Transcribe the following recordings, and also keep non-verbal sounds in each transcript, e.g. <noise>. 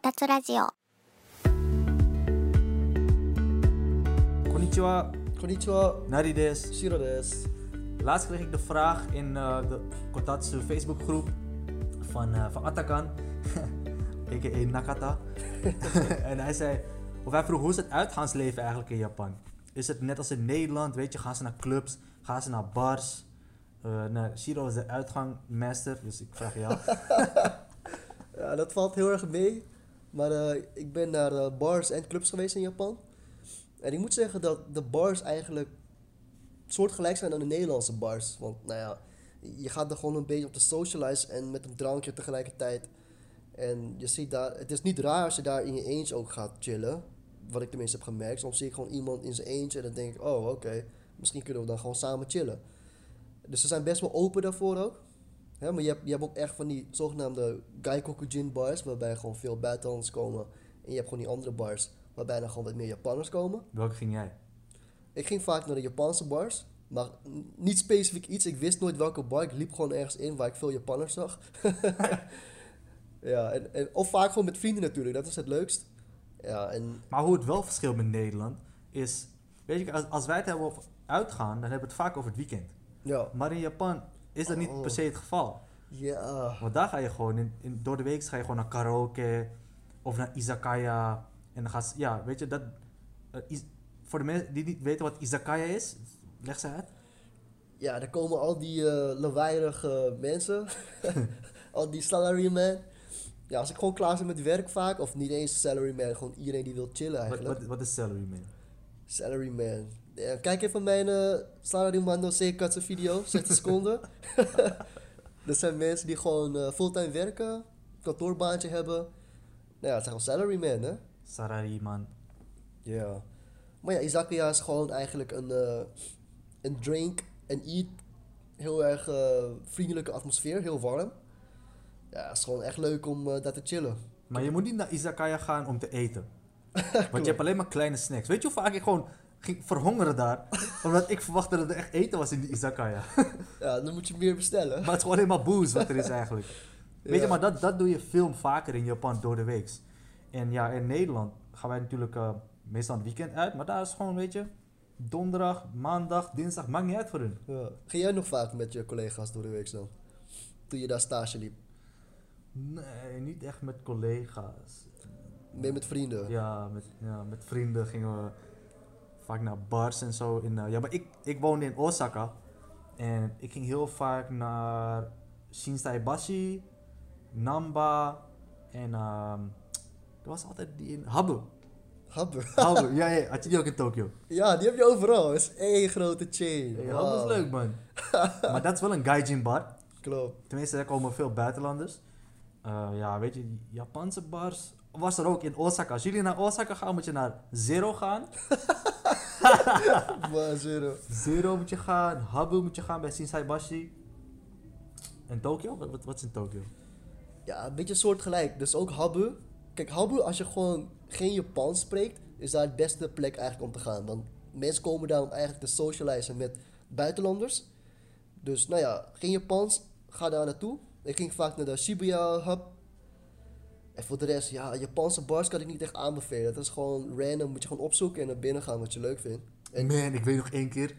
たつラジオ Konnichiwa, Konnichiwa, Nari des. Shiro desu. Laatst kreeg ik de vraag in eh, de Kotatsu Facebookgroep van, eh van Atakan, <laughs> a.k.a. Nakata. <laughs> en hij zei, of hij vroeg, hoe is het uitgaansleven eigenlijk in Japan? Is het net als in Nederland, weet je, gaan ze naar clubs, gaan ze naar bars? Eh nou, Shiro is de uitgangmaster, dus ik vraag jou. <laughs> Ja, dat valt heel erg mee. Maar eh, ik ben naar eh, bars en clubs geweest in Japan. En ik moet zeggen dat de bars eigenlijk soortgelijk zijn aan de Nederlandse bars. Want nou ja, je gaat er gewoon een beetje op de socialize en met een drankje tegelijkertijd. En je ziet daar, het is niet raar als je daar in je eentje ook gaat chillen. Wat ik tenminste heb gemerkt. Soms zie ik gewoon iemand in zijn eentje en dan denk ik, oh oké, misschien kunnen we dan gewoon samen chillen. Dus ze zijn best wel open daarvoor ook. Hè, maar je hebt, je hebt ook echt van die zogenaamde Gaikokujin bars, waarbij gewoon veel buitenlanders komen. En je hebt gewoon die andere bars, waarbij dan gewoon wat meer Japanners komen. Welke ging jij? Ik ging vaak naar de Japanse bars, maar niet specifiek iets. Ik wist nooit welke bar. Ik liep gewoon ergens in waar ik veel Japanners zag. <laughs> ja, en, en, of vaak gewoon met vrienden natuurlijk, dat is het leukst. Ja, en Maar hoe het wel verschilt met Nederland is, weet je, als, als wij het hebben over uitgaan, dan hebben we het vaak over het weekend. ja, Maar in Japan is dat niet per se het geval. ja, Want daar ga je gewoon, in, in, door de week ga je gewoon naar karaoke of naar izakaya. En dan ga je, ja, weet je, dat... eh, is- voor de mensen die niet weten wat izakaya is, leg ze uit. ja, daar komen al die eh lawaaierige mensen, <laughs> al die salaryman. Ja, als ik gewoon klaar ben met werk vaak, of niet eens salaryman, gewoon iedereen die wil chillen Wat, eigenlijk. wat, wat is salary man? Salaryman. Ja, kijk even mijn uh, Salaryman no Seikatsu video, 60 seconden. dat <laughs> zijn mensen die gewoon eh, fulltime werken, kantoorbaantje hebben. Nou ja, het zijn gewoon salaryman, hè? Sarariman. Ja. Maar ja, izakaya is gewoon eigenlijk een, eh, een drink en eat. Heel erg eh, vriendelijke atmosfeer, heel warm. Ja, het is gewoon echt leuk om eh, daar te chillen. Maar je moet niet naar izakaya gaan om te eten. <laughs> Want je hebt alleen maar kleine snacks. Weet je hoe vaak ik gewoon ging verhongeren daar? <laughs> omdat ik verwachtte dat er echt eten was in die izakaya. <laughs> Ja, dan moet je meer bestellen. Maar het is gewoon alleen maar booze wat er is eigenlijk. Weet je, maar dat, dat doe je veel vaker in Japan door de week. En ja, in Nederland gaan wij natuurlijk eh, meestal het weekend uit. Maar daar is gewoon, weet je, donderdag, maandag, dinsdag, maakt niet uit voor hun. Ja. Ging jij nog vaak met je collega's door de week dan? Toen je daar stage liep? Nee, niet echt met collega's. Meer met vrienden? Ja, met, ja, met vrienden gingen we vaak naar bars en zo. In, eh, ja, maar ik, ik woonde in Osaka. En ik ging heel vaak naar Shinsaibashi, Namba en ehm er was altijd die in Habu. Habu, <laughs> ja, ja, had je die ook in Tokio? Ja, die heb je overal. Het is één grote chain. Hey. Habu is leuk man. <laughs> maar dat is wel een gaijin bar. Klopt. Tenminste, daar komen veel buitenlanders. Eh, ja, weet je, Japanse bars was er ook in Osaka. Als jullie naar Osaka gaan, moet je naar Zero gaan. <laughs> Maar zero. Zero moet je gaan, Habu moet je gaan bij Shinsaibashi. En Tokio? Wat, wat, wat is in Tokio? Ja, een beetje soortgelijk. Dus ook Habu. Kijk, Habu, als je gewoon geen Japans spreekt, is daar het beste plek eigenlijk om te gaan. Want mensen komen daar om eigenlijk te socializen met buitenlanders. Dus nou ja, geen Japans, ga daar naartoe. Ik ging vaak naar de Shibuya Hub. En voor de rest, ja, Japanse bars kan ik niet echt aanbevelen. Dat is gewoon random, moet je gewoon opzoeken en naar binnen gaan wat je leuk vindt. En Man, ik weet nog één keer.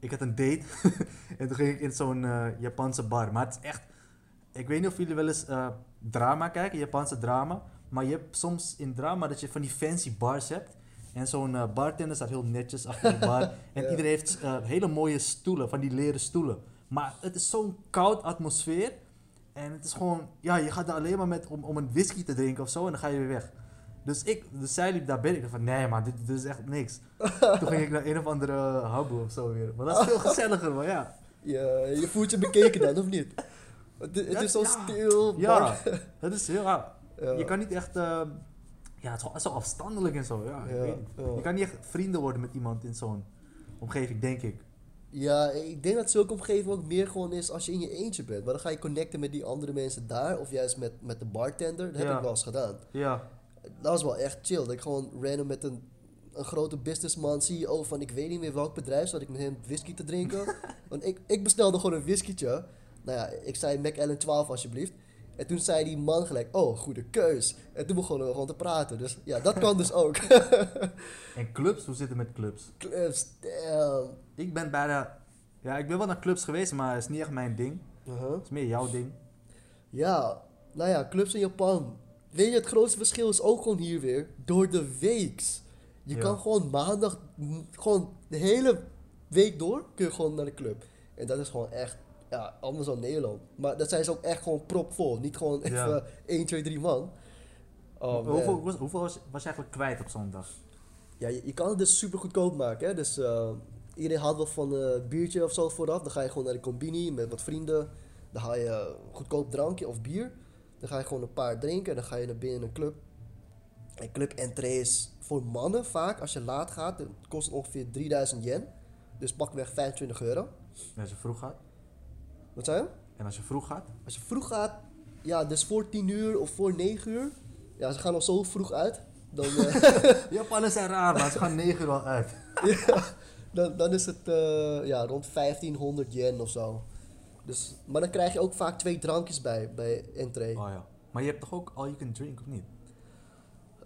Ik had een date. <laughs> en toen ging ik in zo'n eh, Japanse bar. Maar het is echt... Ik weet niet of jullie wel eens eh, drama kijken, Japanse drama. Maar je hebt soms in drama dat je van die fancy bars hebt. En zo'n eh, bartender staat heel netjes achter de bar. <laughs> En Ja. iedereen heeft hele mooie stoelen, van die leren stoelen. Maar het is zo'n koud atmosfeer. En het is gewoon... Ja, je gaat daar alleen maar met, om, om een whisky te drinken of zo. En dan ga je weer weg. Dus, ik, dus zij liep daar binnen. Ik dacht van, nee man, dit, dit is echt niks. <laughs> Toen ging ik naar een of andere uh, Habu of zo weer. Maar dat is veel gezelliger, maar ja. je, je voelt je bekeken dan, of niet? Het, het Ja, is zo ja. stil. Ja, dat is heel raar. <laughs> Ja. Je kan niet echt... eh, ja, het is zo afstandelijk en zo. Ja, Ja, ja. Je kan niet echt vrienden worden met iemand in zo'n omgeving, denk ik. Ja, ik denk dat zulke omgeving ook meer gewoon is als je in je eentje bent. Maar dan ga je connecten met die andere mensen daar. Of juist met, met de bartender. Dat heb Ja. ik wel eens gedaan. Ja, Dat was wel echt chill. Dat ik gewoon random met een, een grote businessman, CEO van ik weet niet meer welk bedrijf, zat ik met hem whisky te drinken. <laughs> Want ik, ik bestelde gewoon een whiskytje. Nou ja, ik zei Mac Allen 12 alsjeblieft. En toen zei die man gelijk, oh, goede keus. En toen begonnen we gewoon te praten. Dus ja, dat kan dus ook. <laughs> En clubs, hoe zit het met clubs? Clubs, damn. Ik ben bijna... Ja, ik ben wel naar clubs geweest, maar het is niet echt mijn ding. Uh-huh. Het is meer jouw ding. Ja, nou ja, clubs in Japan. Weet je, het grootste verschil is ook gewoon hier weer door de weeks. Je Ja. kan gewoon maandag, gewoon de hele week door, kun je gewoon naar de club. En dat is gewoon echt, ja, anders dan Nederland. Maar dat zijn ze ook echt gewoon propvol. Niet gewoon even Ja. 1, 2, 3 man. Oh, hoeveel hoeveel, hoeveel was, was je eigenlijk kwijt op zondag? Ja, je, je kan het dus super goedkoop maken. Hè? Dus eh, iedereen haalt wel van een biertje of zo vooraf. Dan ga je gewoon naar de combini met wat vrienden. Dan haal je goedkoop drankje of bier. Dan ga je gewoon een paar drinken en dan ga je naar binnen een club. En club entrees voor mannen vaak, als je laat gaat, kost ongeveer 3000 yen. Dus pakweg 25 euro. Als je vroeg gaat? Wat zei je? En als je vroeg gaat? Als je vroeg gaat, ja, dus voor 10 uur of voor 9 uur. Ja, ze gaan al zo vroeg uit. Dan, eh, <laughs> Japanners zijn raar, maar ze gaan 9 uur al uit. <laughs> ja, dan, dan is het eh, ja, rond 1500 yen of zo. Dus, maar dan krijg je ook vaak twee drankjes bij, bij entree. Oh ja. Maar je hebt toch ook all you can drink, of niet?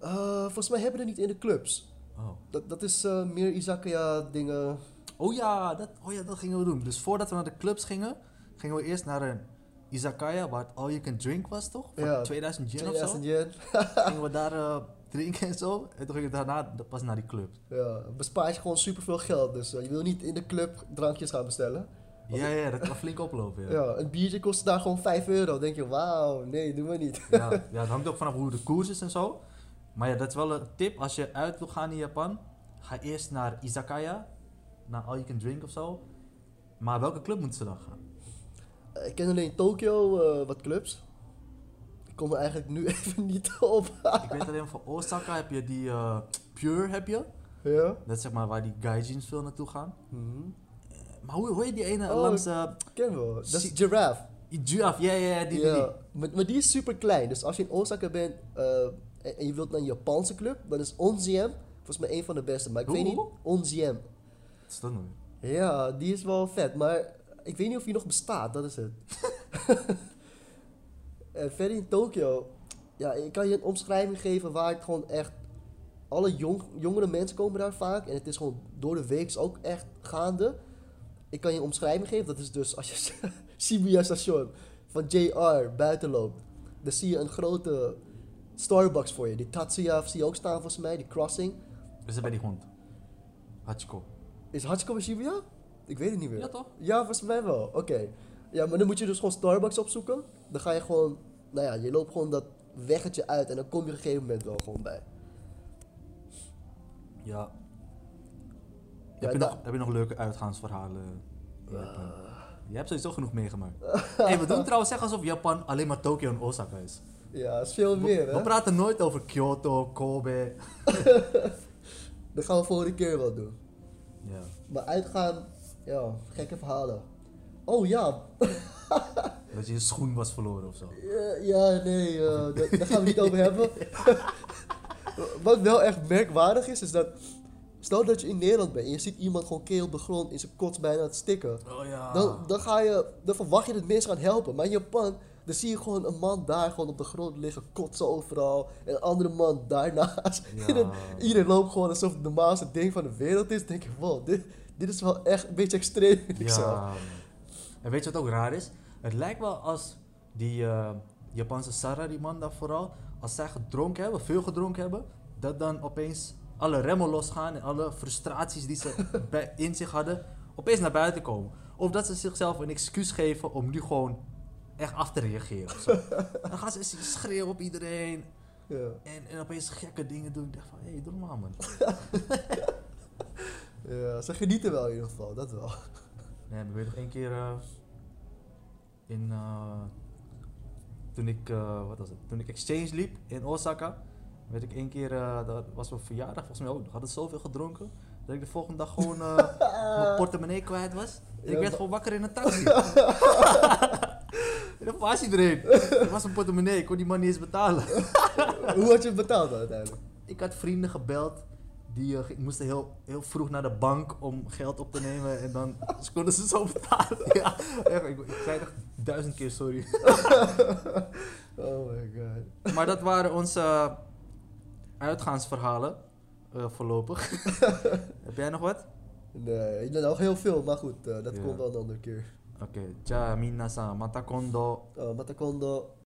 Eh, volgens mij hebben we niet in de clubs. Oh. Dat, dat is eh, meer izakaya dingen. Oh ja, dat, oh ja, dat gingen we doen. Dus voordat we naar de clubs gingen, gingen we eerst naar een izakaya waar het all you can drink was, toch? Voor Ja, 2000 yen of 2000 zo. yen. <laughs> gingen we daar eh, drinken en zo. En toen gingen we daarna pas naar die club. Ja, bespaart je gewoon superveel geld. Dus eh, je wil niet in de club drankjes gaan bestellen. Ja, ja, dat kan flink oplopen. Ja. Ja, een biertje kost daar gewoon 5 euro. Dan denk je, wauw, nee, doe maar niet. Ja, <laughs> ja, het hangt ook vanaf hoe de koers is en zo. Maar ja, dat is wel een tip. Als je uit wil gaan in Japan, ga eerst naar izakaya. Naar all you can drink of zo. Maar welke club moeten ze dan gaan? Eh, Ik ken alleen in Tokio eh, wat clubs. Ik kom er eigenlijk nu <laughs> even niet op. Ik weet alleen van Osaka heb je die eh, Pure heb je. ja? Dat is zeg maar waar die gaijins veel naartoe gaan. Mhm. Maar hoe, hoe heet die ene Oh, langs uh, Ken wel. Dat is Giraffe. Giraffe? Ja, ja, ja, die, ja, die. Maar, maar die is super klein. Dus als je in Osaka bent eh, en, en je wilt naar een Japanse club, dan is Onziem volgens mij een van de beste. Maar ik Hoe, weet niet. Onziem. Wat is dat nou? Ja, die is wel vet. Maar ik weet niet of die nog bestaat. Dat is het. <laughs> en verder in Tokio. Ja, ik kan je een omschrijving geven waar het gewoon echt. Alle jong, jongere mensen komen daar vaak. En het is gewoon door de week ook echt gaande. Ik kan je een omschrijving geven. Dat is dus als je <laughs> Shibuya station van JR buiten loopt. Dan zie je een grote Starbucks voor je. Die Tatsuya zie je ook staan volgens mij. Die crossing. We zijn bij die hond. Hachiko. Is Hachiko bij Shibuya? Ik weet het niet meer. Ja, toch? Ja, volgens mij wel. Oké. Ja, maar dan moet je dus gewoon Starbucks opzoeken. Dan ga je gewoon, nou ja, je loopt gewoon dat weggetje uit en dan kom je op een gegeven moment wel gewoon bij. Ja. Ja, heb, je nog, heb je nog leuke uitgaansverhalen? Japan? Je hebt sowieso genoeg meegemaakt. <laughs> hey, we doen trouwens zeggen alsof Japan alleen maar Tokio en Osaka is. Ja, is veel We, meer, we hè? praten nooit over Kyoto, Kobe. <laughs> Dat gaan we volgende keer wel doen. Ja. Maar uitgaan, ja, gekke verhalen. Oh ja, <laughs> Dat je je schoen was verloren of zo. ja, ja, nee, eh, daar, daar gaan we niet over hebben. <laughs> Wat wel echt merkwaardig is, is dat... Stel dat je in Nederland bent en je ziet iemand gewoon keel op de grond in zijn kots bijna te stikken. Oh ja. Dan, dan, ga je, dan verwacht je dat mensen gaan helpen. Maar in Japan, dan zie je gewoon een man daar gewoon op de grond liggen, kotsen overal. En een andere man daarnaast. Ja. En <laughs> iedereen loopt gewoon alsof het het normaalste ding van de wereld is. Dan denk je, wow, dit, dit is wel echt een beetje extreem. <laughs> Ja. En weet je wat ook raar is? Het lijkt wel als die eh, Japanse Sarah, die man daar vooral, als zij gedronken hebben, veel gedronken hebben, dat dan opeens alle remmen losgaan en alle frustraties die ze <laughs> bij, in zich hadden, opeens naar buiten komen. Of dat ze zichzelf een excuus geven om nu gewoon echt af te reageren. Zo. <laughs> dan gaan ze schreeuwen op iedereen Ja. en, en opeens gekke dingen doen. Ik dacht van, hé, hey, doe normaal man. Ja, ze genieten wel in ieder geval, dat wel. Nee, maar weet je nog één keer eh, in eh, toen ik uh, wat was het? Toen ik exchange liep in Osaka, weet ik één keer dat was mijn verjaardag volgens mij ook. Ik had zoveel gedronken dat ik de volgende dag gewoon <laughs> mijn portemonnee kwijt was. En ik werd gewoon wakker in een taxi. <laughs> en dan was iedereen. Er was een portemonnee, ik kon die man niet eens betalen. Hoe had je het betaald dan uiteindelijk? Ik had vrienden gebeld die ging- moesten heel, heel vroeg naar de bank om geld op te nemen. En dan dus <laughs> konden ze zo betalen. <laughs> ja, echt, ik, ik zei echt duizend keer sorry. <laughs> oh my god. Maar dat waren onze uitgaansverhalen. eh, voorlopig. Heb jij nog wat? Nee, ik nog heel veel, maar goed, eh, dat Ja. komt wel een andere keer. Oké, ja, minasan, mata kondo. Uh, Matakondo.